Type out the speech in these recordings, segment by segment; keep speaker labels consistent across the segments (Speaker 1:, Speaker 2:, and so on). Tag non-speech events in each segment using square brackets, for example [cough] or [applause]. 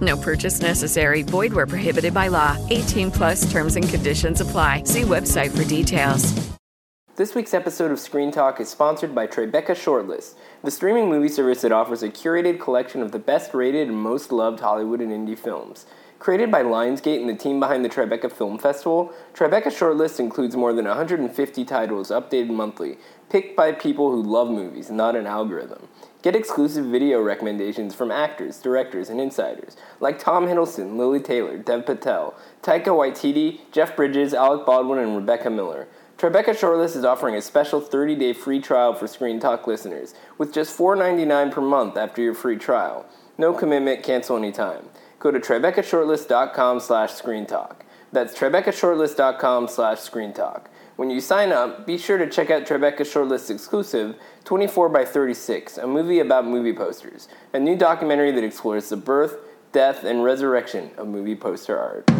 Speaker 1: No purchase necessary. Void where prohibited by law. 18 plus terms and conditions apply. See website for details.
Speaker 2: This week's episode of Screen Talk is sponsored by Tribeca Shortlist, the streaming movie service that offers a curated collection of the best rated and most loved Hollywood and indie films. Created by Lionsgate and the team behind the Tribeca Film Festival, Tribeca Shortlist includes more than 150 titles updated monthly, picked by people who love movies, not an algorithm. Get exclusive video recommendations from actors, directors, and insiders like Tom Hiddleston, Lili Taylor, Dev Patel, Taika Waititi, Jeff Bridges, Alec Baldwin, and Rebecca Miller. Tribeca Shortlist is offering a special 30-day free trial for Screen Talk listeners with just $4.99 per month after your free trial. No commitment, cancel anytime. Go to TribecaShortlist.com slash screentalk. That's TribecaShortlist.com slash screentalk. When you sign up, be sure to check out Tribeca Shortlist exclusive 24 by 36, a movie about movie posters, a new documentary that explores the birth, death, and resurrection of movie poster art.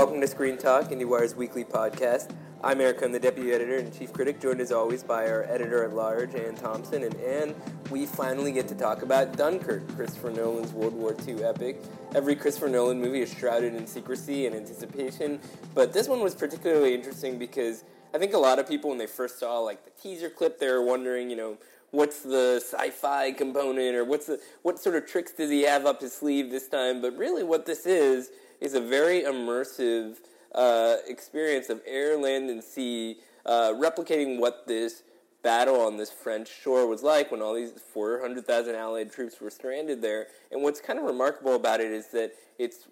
Speaker 2: Welcome to Screen Talk, IndieWire's weekly podcast. I'm Eric, I'm the deputy editor and chief critic, joined as always by our editor at large, Anne Thompson. And Anne, we finally get to talk about Dunkirk, Christopher Nolan's World War II epic. Every Christopher Nolan movie is shrouded in secrecy and anticipation, but this one was particularly interesting because I think a lot of people, when they first saw like the teaser clip, they were wondering, you know, what's the sci-fi component or what's the what sort of tricks does he have up his sleeve this time? But really, what this is is a very immersive uh, experience of air, land, and sea, uh, replicating what this battle on this French shore was like when all these 400,000 Allied troops were stranded there. And what's kind of remarkable about it is that it's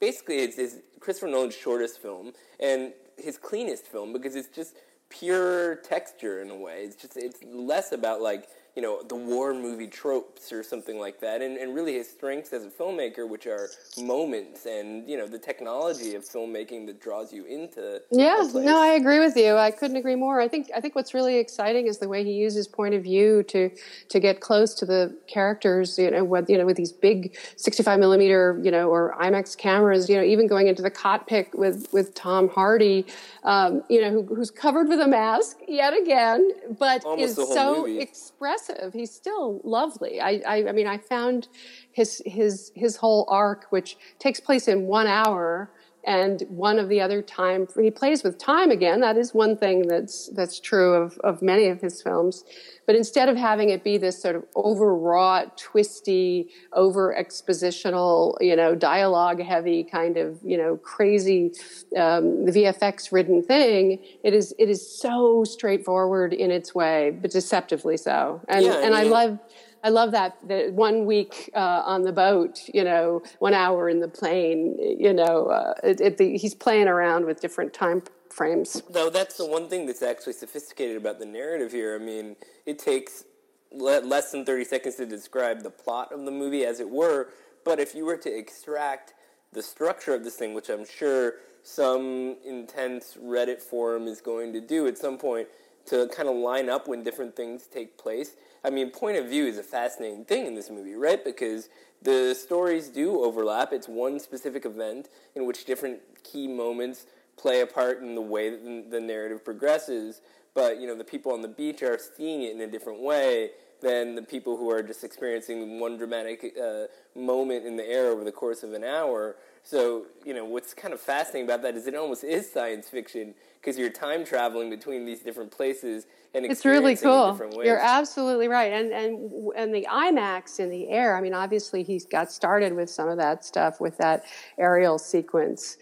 Speaker 2: basically it's, it's Christopher Nolan's shortest film and his cleanest film because it's just pure texture in a way. It's just it's less about like you know, the war movie tropes or something like that, and, and really his strengths as a filmmaker, which are moments and, you know, the technology of filmmaking that draws you into.
Speaker 3: Yeah, no, I agree with you. I couldn't agree more. I think, I think what's really exciting is the way he uses point of view to, to get close to the characters, you know, with, you know, with these big 65 millimeter, you know, or IMAX cameras, you know, even going into the cockpit with, with Tom Hardy, um, you know, who, who's covered with a mask yet again, but
Speaker 2: Almost
Speaker 3: is so expressive He's still lovely. I, I, I mean, I found his his his whole arc, which takes place in one hour, and one of the other time he plays with time again. That is one thing that's that's true of of many of his films. But instead of having it be this sort of overwrought, twisty, over expositional, you know, dialogue heavy kind of, you know, crazy, um, VFX ridden thing, it is, it is so straightforward in its way, but deceptively so. And,
Speaker 2: yeah,
Speaker 3: and
Speaker 2: yeah.
Speaker 3: I love, I love that, that one week uh, on the boat, you know, one hour in the plane, you know, uh, it, it, the, he's playing around with different time frames.
Speaker 2: No, that's the one thing that's actually sophisticated about the narrative here. I mean, it takes le- less than 30 seconds to describe the plot of the movie, as it were, but if you were to extract the structure of this thing, which I'm sure some intense Reddit forum is going to do at some point to kind of line up when different things take place. I mean, point of view is a fascinating thing in this movie, right? Because the stories do overlap. It's one specific event in which different key moments play a part in the way that the narrative progresses. But you know, the people on the beach are seeing it in a different way than the people who are just experiencing one dramatic uh, moment in the air over the course of an hour. So you know, what's kind of fascinating about that is it almost is science fiction because you're time traveling between these different places and
Speaker 3: it's really cool. You're absolutely right, and and and the IMAX in the air. I mean, obviously he's got started with some of that stuff with that aerial sequence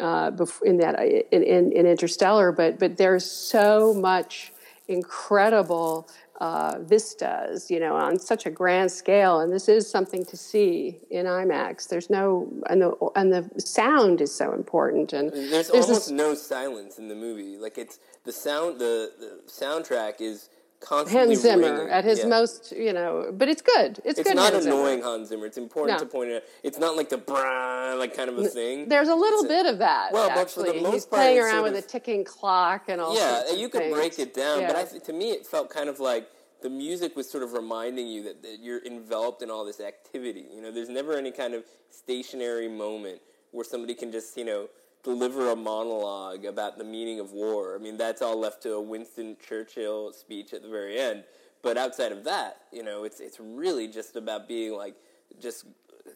Speaker 3: uh, in that in, in, in, Interstellar, but but there's so much incredible uh, vistas, you know, on such a grand scale, and this is something to see in IMAX. There's no and the and the sound is so important, and
Speaker 2: there's,
Speaker 3: there's
Speaker 2: almost
Speaker 3: this,
Speaker 2: no silence in the movie. Like it's the sound, the, the soundtrack is constantly
Speaker 3: Hans Zimmer
Speaker 2: ringing.
Speaker 3: at his
Speaker 2: Yeah.
Speaker 3: most, you know, but it's good. It's,
Speaker 2: It's
Speaker 3: good.
Speaker 2: not
Speaker 3: Hans Zimmer.
Speaker 2: annoying Hans Zimmer. It's important
Speaker 3: No.
Speaker 2: to point out. It's not like the brah, like kind of a thing.
Speaker 3: There's a little
Speaker 2: It's a-
Speaker 3: bit of that.
Speaker 2: Well, but for the
Speaker 3: actually.
Speaker 2: most
Speaker 3: he's
Speaker 2: part,
Speaker 3: playing
Speaker 2: it's
Speaker 3: around with
Speaker 2: of-
Speaker 3: a ticking clock and all.
Speaker 2: yeah, you could
Speaker 3: things.
Speaker 2: break it down, but I to me it felt kind of like the music was sort of reminding you that, that you're enveloped in all this activity. You know, there's never any kind of stationary moment where somebody can just you know deliver a monologue about the meaning of war. I mean, that's all left to a Winston Churchill speech at the very end. But outside of that, you know, it's it's really just about being like just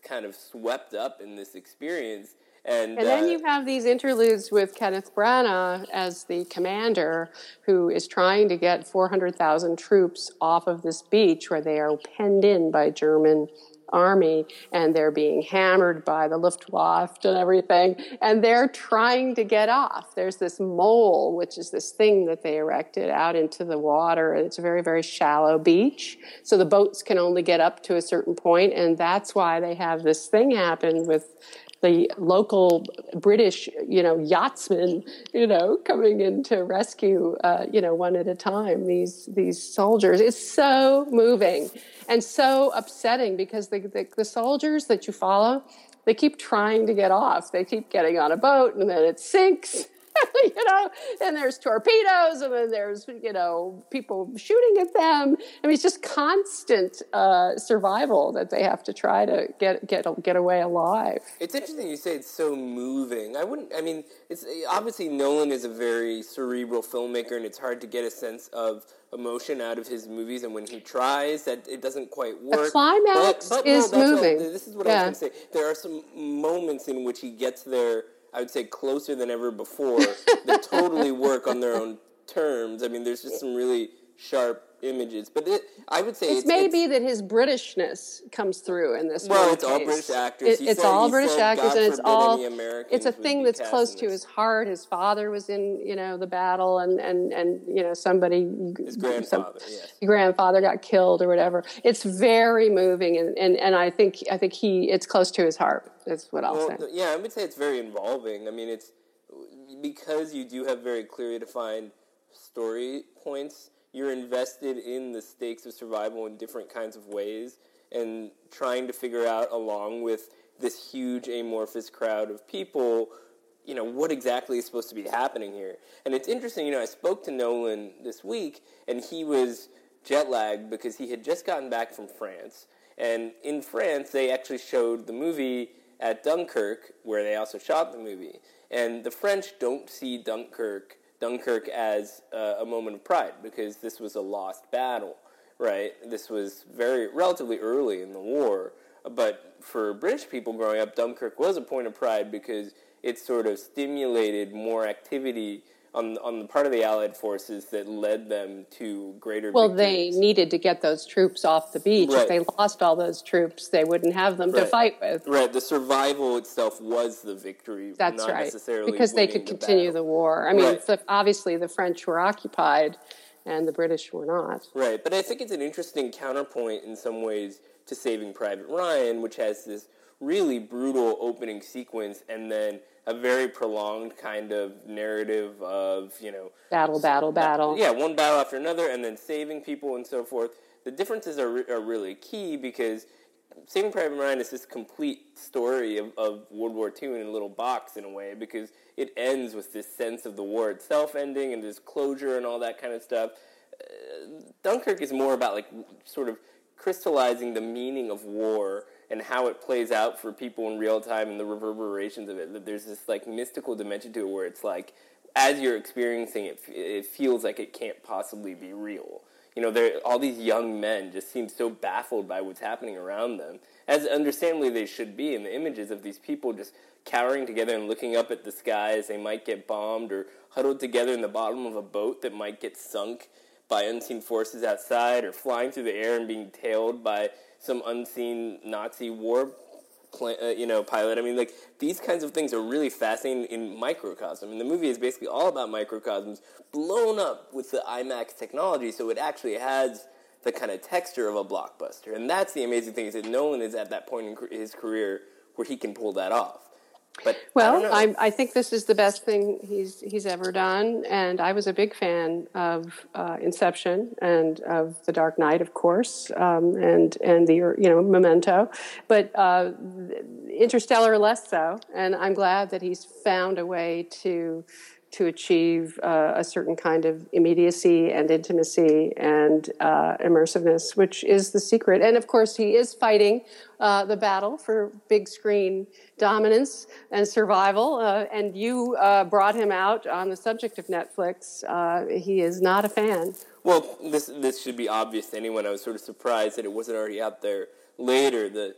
Speaker 2: kind of swept up in this experience. And,
Speaker 3: And then
Speaker 2: uh,
Speaker 3: you have these interludes with Kenneth Branagh as the commander, who is trying to get 400,000 troops off of this beach where they are penned in by German army and they're being hammered by the Luftwaffe and everything and they're trying to get off. There's this mole which is this thing that they erected out into the water it's a very very shallow beach so the boats can only get up to a certain point and that's why they have this thing happen with the local British, you know, yachtsmen, you know, coming in to rescue, uh, you know, one at a time these these soldiers. It's so moving and so upsetting because the, the the soldiers that you follow, they keep trying to get off. They keep getting on a boat and then it sinks. [laughs] you know, and there's torpedoes, and then there's you know people shooting at them. I mean, it's just constant uh, survival that they have to try to get get get away alive.
Speaker 2: It's interesting you say it's so moving. I wouldn't. I mean, it's obviously Nolan is a very cerebral filmmaker, and it's hard to get a sense of emotion out of his movies. And when he tries, that it doesn't quite work.
Speaker 3: The climax
Speaker 2: But- but
Speaker 3: is
Speaker 2: what-
Speaker 3: moving.
Speaker 2: this is what
Speaker 3: Yeah.
Speaker 2: I was going to say. There are some moments in which he gets there. I would say closer than ever before. that totally work on their own terms. I mean, there's just some really sharp images, but it, I would say
Speaker 3: It's,
Speaker 2: it's,
Speaker 3: maybe that his Britishness comes through in this.
Speaker 2: Well, it's all. British actors.
Speaker 3: It- it's
Speaker 2: said-
Speaker 3: all British
Speaker 2: said,
Speaker 3: actors,
Speaker 2: "God
Speaker 3: and it's all. It's a thing that's close to his heart. His father was in, you know, the battle, and and and you know somebody.
Speaker 2: His grandfather, yes.
Speaker 3: Grandfather got killed or whatever. It's very moving, and, and, and I think I think he it's close to his heart. That's what I'll
Speaker 2: Well,
Speaker 3: say.
Speaker 2: yeah, I would say it's very involving. I mean, it's because you do have very clearly defined story points. You're invested in the stakes of survival in different kinds of ways, and trying to figure out, along with this huge amorphous crowd of people, you know, what exactly is supposed to be happening here. And it's interesting, you know, I spoke to Nolan this week, and he was jet lagged because he had just gotten back from France. And in France, they actually showed the movie at Dunkirk, where they also shot the movie. And the French don't see Dunkirk Dunkirk as uh, a moment of pride because this was a lost battle, right? This was very relatively early in the war, but for British people growing up, Dunkirk was a point of pride because it sort of stimulated more activity on on the part of the Allied forces that led them to greater.
Speaker 3: Well, they needed to get those troops off the beach.
Speaker 2: Right.
Speaker 3: If they lost all those troops, they wouldn't have them to fight with.
Speaker 2: Right, the survival itself was the victory.
Speaker 3: That's
Speaker 2: not
Speaker 3: right. Because they could continue the war. I mean,
Speaker 2: Right.
Speaker 3: the, obviously the French were occupied, and the British were not.
Speaker 2: Right, but I think it's an interesting counterpoint in some ways to Saving Private Ryan, which has this really brutal opening sequence and then a very prolonged kind of narrative of, you know,
Speaker 3: Battle, battle, battle.
Speaker 2: yeah, one battle after another, and then saving people and so forth. The differences are, re- are really key because Saving Private Ryan is this complete story of, of World War II in a little box in a way because it ends with this sense of the war itself ending and this closure and all that kind of stuff. Uh, Dunkirk is more about like sort of crystallizing the meaning of war and how it plays out for people in real time and the reverberations of it. That there's this like mystical dimension to it where it's like as you're experiencing it, it feels like it can't possibly be real. You know, all these young men just seem so baffled by what's happening around them, as understandably they should be. And the images of these people just cowering together and looking up at the sky as they might get bombed, or huddled together in the bottom of a boat that might get sunk by unseen forces outside, or flying through the air and being tailed by some unseen Nazi war pla uh, you know, pilot. I mean, like these kinds of things are really fascinating in microcosm, and the movie is basically all about microcosms blown up with the IMAX technology, so it actually has the kind of texture of a blockbuster. And that's the amazing thing is that Nolan is at that point in his career where he can pull that off. But
Speaker 3: well, I, I, think this is the best thing he's he's ever done, and I was a big fan of uh, Inception and of The Dark Knight, of course, um, and and the you know Memento, but uh, Interstellar less so. And I'm glad that he's found a way to to achieve uh, a certain kind of immediacy and intimacy and uh, immersiveness, which is the secret. And of course, he is fighting uh, the battle for big screen dominance and survival. Uh, and you uh, brought him out on the subject of Netflix. Uh, he is not a fan.
Speaker 2: Well, this this should be obvious to anyone. I was sort of surprised that it wasn't already out there later. The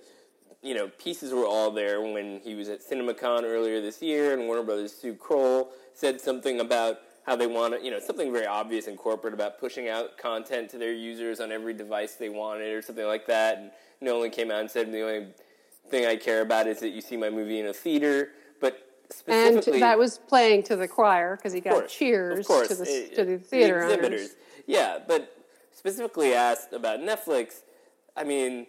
Speaker 2: you know pieces were all there when he was at CinemaCon earlier this year, and Warner Brothers Sue Kroll said something about how they want to, you know, something very obvious in corporate about pushing out content to their users on every device they wanted or something like that. And Nolan came out and said the only thing I care about is that you see my movie in a theater. But specifically,
Speaker 3: and that was playing to the choir because he got course, cheers to the, it, to the theater the exhibitors. Owners.
Speaker 2: Yeah, but specifically asked about Netflix, I mean,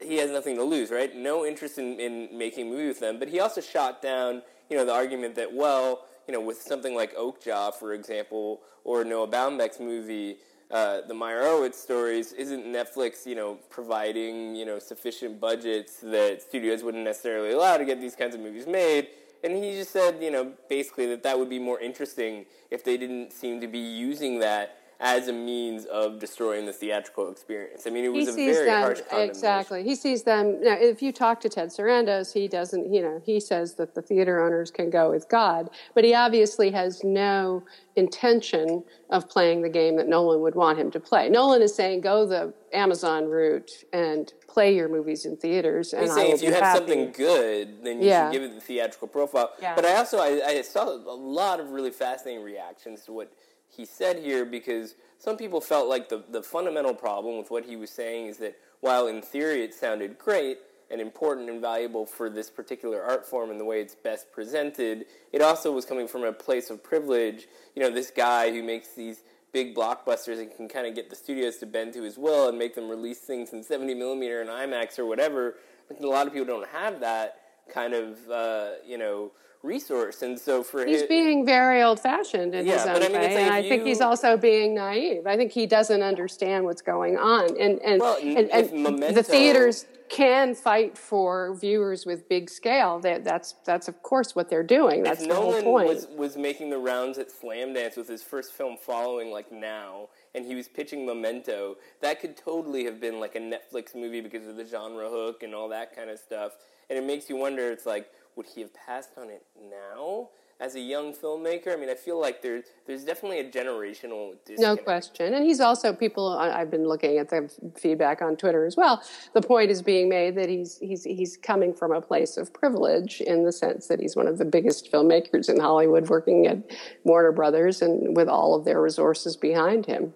Speaker 2: he has nothing to lose, right? No interest in, in making a movie with them. But he also shot down, you know, the argument that well you know, with something like Okja, for example, or Noah Baumbach's movie, uh, the Meyerowitz stories, isn't Netflix, you know, providing, you know, sufficient budgets that studios wouldn't necessarily allow to get these kinds of movies made? And he just said, you know, basically that that would be more interesting if they didn't seem to be using that as a means of destroying the theatrical experience. I mean, it was
Speaker 3: he
Speaker 2: a very
Speaker 3: them,
Speaker 2: harsh
Speaker 3: Exactly. He sees them. Now, if you talk to Ted Sarandos, he doesn't, you know, he says that the theater owners can go with God, but he obviously has no intention of playing the game that Nolan would want him to play. Nolan is saying, go the Amazon route and play your movies in theaters. And
Speaker 2: He's saying if you have happy. something good, then you yeah. should give it the theatrical profile. Yeah. But I also I, I saw a lot of really fascinating reactions to what he said here because some people felt like the, the fundamental problem with what he was saying is that while in theory it sounded great and important and valuable for this particular art form and the way it's best presented, it also was coming from a place of privilege. You know, this guy who makes these big blockbusters and can kind of get the studios to bend to his will and make them release things in 70 millimeter and IMAX or whatever. But a lot of people don't have that kind of, uh, you know, resource. And so for
Speaker 3: he's
Speaker 2: his,
Speaker 3: being very old fashioned in yeah, his own I mean, way, like and I you, think he's also being naive. I think he doesn't understand what's going on, and and
Speaker 2: well,
Speaker 3: and, and Memento, the theaters can fight for viewers with big scale. That, that's that's of course what they're doing. That's the
Speaker 2: Nolan
Speaker 3: whole point.
Speaker 2: Was, was making the rounds at Slamdance with his first film following like now, and he was pitching Memento. That could totally have been like a Netflix movie because of the genre hook and all that kind of stuff. And it makes you wonder. It's like would he have passed on it now as a young filmmaker? I mean, I feel like there's there's definitely a generational disconnect.
Speaker 3: No question, and he's also people. I've been looking at the feedback on Twitter as well. The point is being made that he's he's he's coming from a place of privilege in the sense that he's one of the biggest filmmakers in Hollywood, working at Warner Brothers and with all of their resources behind him.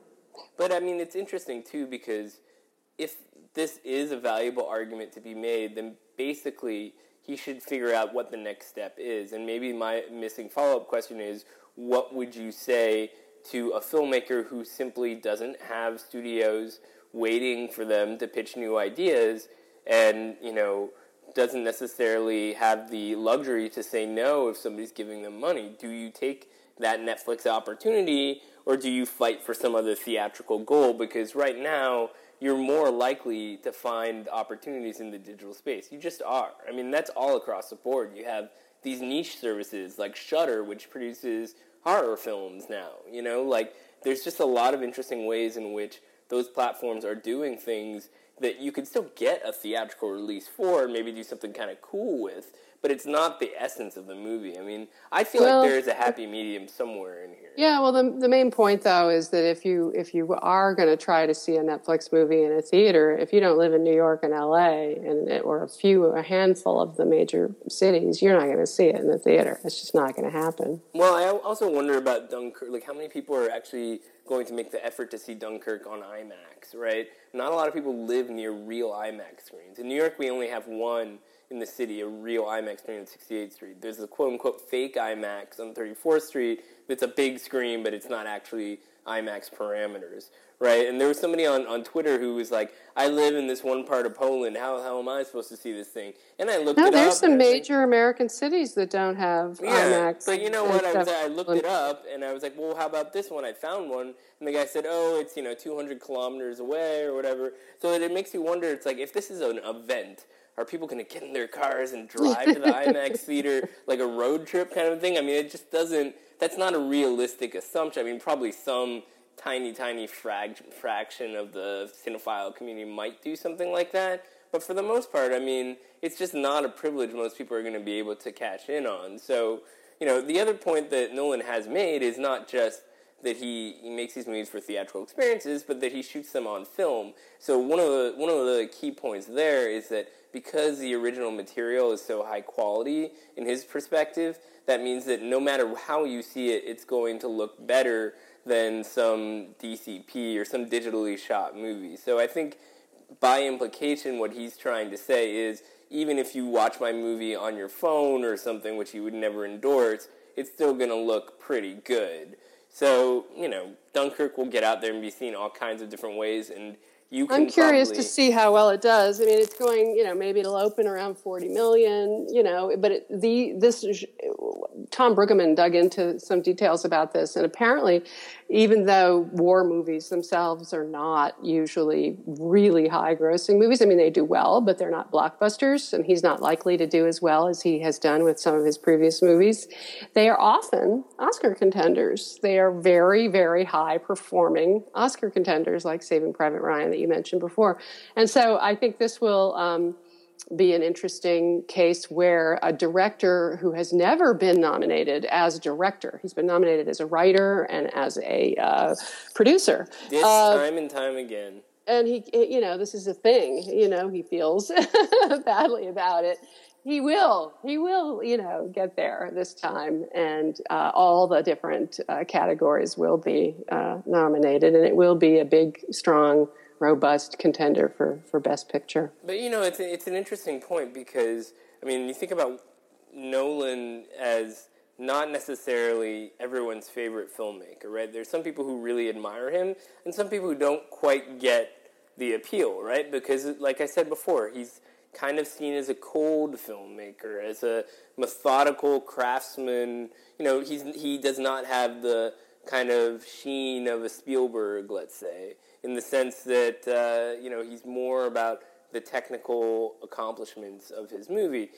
Speaker 2: But I mean, it's interesting too because if this is a valuable argument to be made, then basically he should figure out what the next step is. And maybe my missing follow up question is what would you say to a filmmaker who simply doesn't have studios waiting for them to pitch new ideas and, you know, doesn't necessarily have the luxury to say no if somebody's giving them money? Do you take that Netflix opportunity or do you fight for some other theatrical goal? Because right now, you're more likely to find opportunities in the digital space. You just are. I mean, that's all across the board. You have these niche services like Shudder, which produces horror films now. You know, like there's just a lot of interesting ways in which those platforms are doing things that you could still get a theatrical release for and maybe do something kind of cool with but it's not the essence of the movie. I mean, I feel well, like there is a happy medium somewhere in here.
Speaker 3: Yeah, well, the the main point though is that if you if you are going to try to see a Netflix movie in a theater, if you don't live in New York and L.A. and or a few a handful of the major cities, you're not going to see it in the theater. It's just not going to happen.
Speaker 2: Well, I also wonder about Dunkirk. Like, how many people are actually going to make the effort to see Dunkirk on IMAX? Right? Not a lot of people live near real IMAX screens. In New York, we only have one in the city, a real IMAX screen on 68th Street. There's a quote unquote fake IMAX on 34th Street that's a big screen, but it's not actually IMAX parameters, right? And there was somebody on, on Twitter who was like, I live in this one part of Poland. How, how am I supposed to see this thing? And I looked
Speaker 3: No,
Speaker 2: it up.
Speaker 3: some
Speaker 2: I was like,
Speaker 3: major American cities that don't have
Speaker 2: yeah,
Speaker 3: IMAX.
Speaker 2: but you know what? I, was. I looked it up and I was like, well, how about this one? I found one, and the guy said, oh, it's you know 200 kilometers away or whatever. So it, it makes you wonder. It's like if this is an event, are people going to get in their cars and [laughs] drive to the IMAX theater like a road trip kind of thing? I mean, it just doesn't. That's not a realistic assumption. I mean, probably some tiny, tiny frag- fraction of the cinephile community might do something like that. But for the most part, I mean, it's just not a privilege most people are going to be able to cash in on. So, you know, the other point that Nolan has made is not just that he, he makes these movies for theatrical experiences, but that he shoots them on film. So one of the one of the key points there is that because the original material is so high quality in his perspective, that means that no matter how you see it, it's going to look better than some DCP or some digitally shot movie. So I think by implication, what he's trying to say is even if you watch my movie on your phone or something, which he would never endorse, it's still going to look pretty good. So, you know, Dunkirk will get out there and be seen all kinds of different ways, and you can
Speaker 3: I'm curious
Speaker 2: probably,
Speaker 3: to see how well it does. I mean, it's going, you know, maybe it'll open around 40 million, you know, but it, the this Tom Brueggemann dug into some details about this, and apparently, even though war movies themselves are not usually really high-grossing movies, I mean, they do well, but they're not blockbusters, and he's not likely to do as well as he has done with some of his previous movies. They are often Oscar contenders. They are very, very high-performing Oscar contenders, like Saving Private Ryan that you mentioned before, and so I think this will. Um, be an interesting case where a director who has never been nominated as a director, he's been nominated as a writer and as a uh, producer.
Speaker 2: this
Speaker 3: Uh,
Speaker 2: time and time again.
Speaker 3: and he, you know, this is a thing, you know, he feels [laughs] badly about it. He will, he will, you know, get there this time, and uh, all the different uh, categories will be uh, nominated, and it will be a big, strong, robust contender for, for Best Picture.
Speaker 2: But you know, it's it's an interesting point because I mean, you think about Nolan as not necessarily everyone's favorite filmmaker, right? There's some people who really admire him, and some people who don't quite get the appeal, right? Because, like I said before, he's kind of seen as a cold filmmaker, as a methodical craftsman. You know, he's he does not have the kind of sheen of a Spielberg, let's say, in the sense that uh, you know he's more about the technical accomplishments of his movie.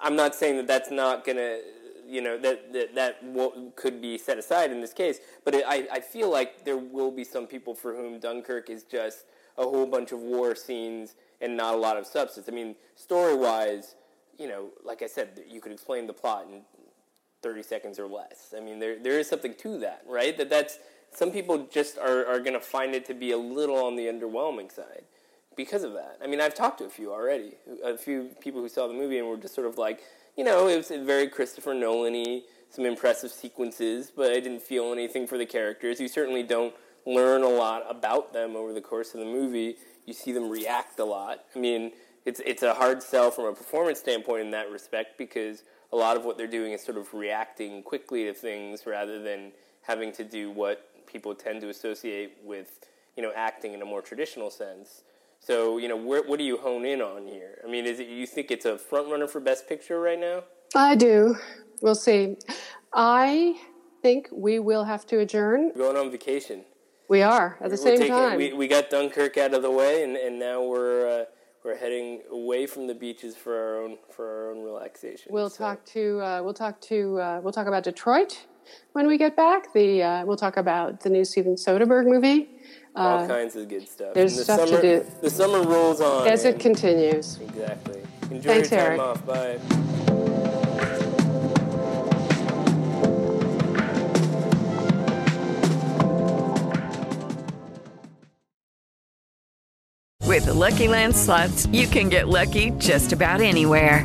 Speaker 2: I'm not saying that that's not gonna, you know, that that that could be set aside in this case, but it, I I feel like there will be some people for whom Dunkirk is just a whole bunch of war scenes and not a lot of substance. I mean, story wise, you know, like I said, you could explain the plot in 30 seconds or less. I mean, there there is something to that, right? That that's some people just are, are going to find it to be a little on the underwhelming side because of that. I mean, I've talked to a few already, a few people who saw the movie and were just sort of like, you know, it was very Christopher Nolan-y, some impressive sequences, but I didn't feel anything for the characters. You certainly don't learn a lot about them over the course of the movie. You see them react a lot. I mean, it's it's a hard sell from a performance standpoint in that respect because a lot of what they're doing is sort of reacting quickly to things rather than having to do what people tend to associate with, you know, acting in a more traditional sense. So, you know, where, what do you hone in on here? I mean, is it you think it's a front runner for Best Picture right now?
Speaker 3: I do. We'll see. I think we will have to adjourn.
Speaker 2: We're going on vacation.
Speaker 3: We are at the
Speaker 2: We're
Speaker 3: same
Speaker 2: taking-
Speaker 3: time.
Speaker 2: We, we got Dunkirk out of the way, and, and now we're uh, we're heading away from the beaches for our own for our own relaxation.
Speaker 3: we'll
Speaker 2: So-
Speaker 3: talk to uh, we'll talk to uh, we'll talk about Detroit when we get back. The uh, we'll talk about the new Steven Soderbergh movie
Speaker 2: all kinds of good stuff.
Speaker 3: there's
Speaker 2: the
Speaker 3: stuff to
Speaker 2: summer,
Speaker 3: do.
Speaker 2: The summer rolls on.
Speaker 3: as it continues.
Speaker 2: exactly. Enjoy
Speaker 3: Thanks,
Speaker 2: your time
Speaker 3: Eric.
Speaker 2: off. Bye.
Speaker 1: With the Lucky Land slots, you can get lucky just about anywhere.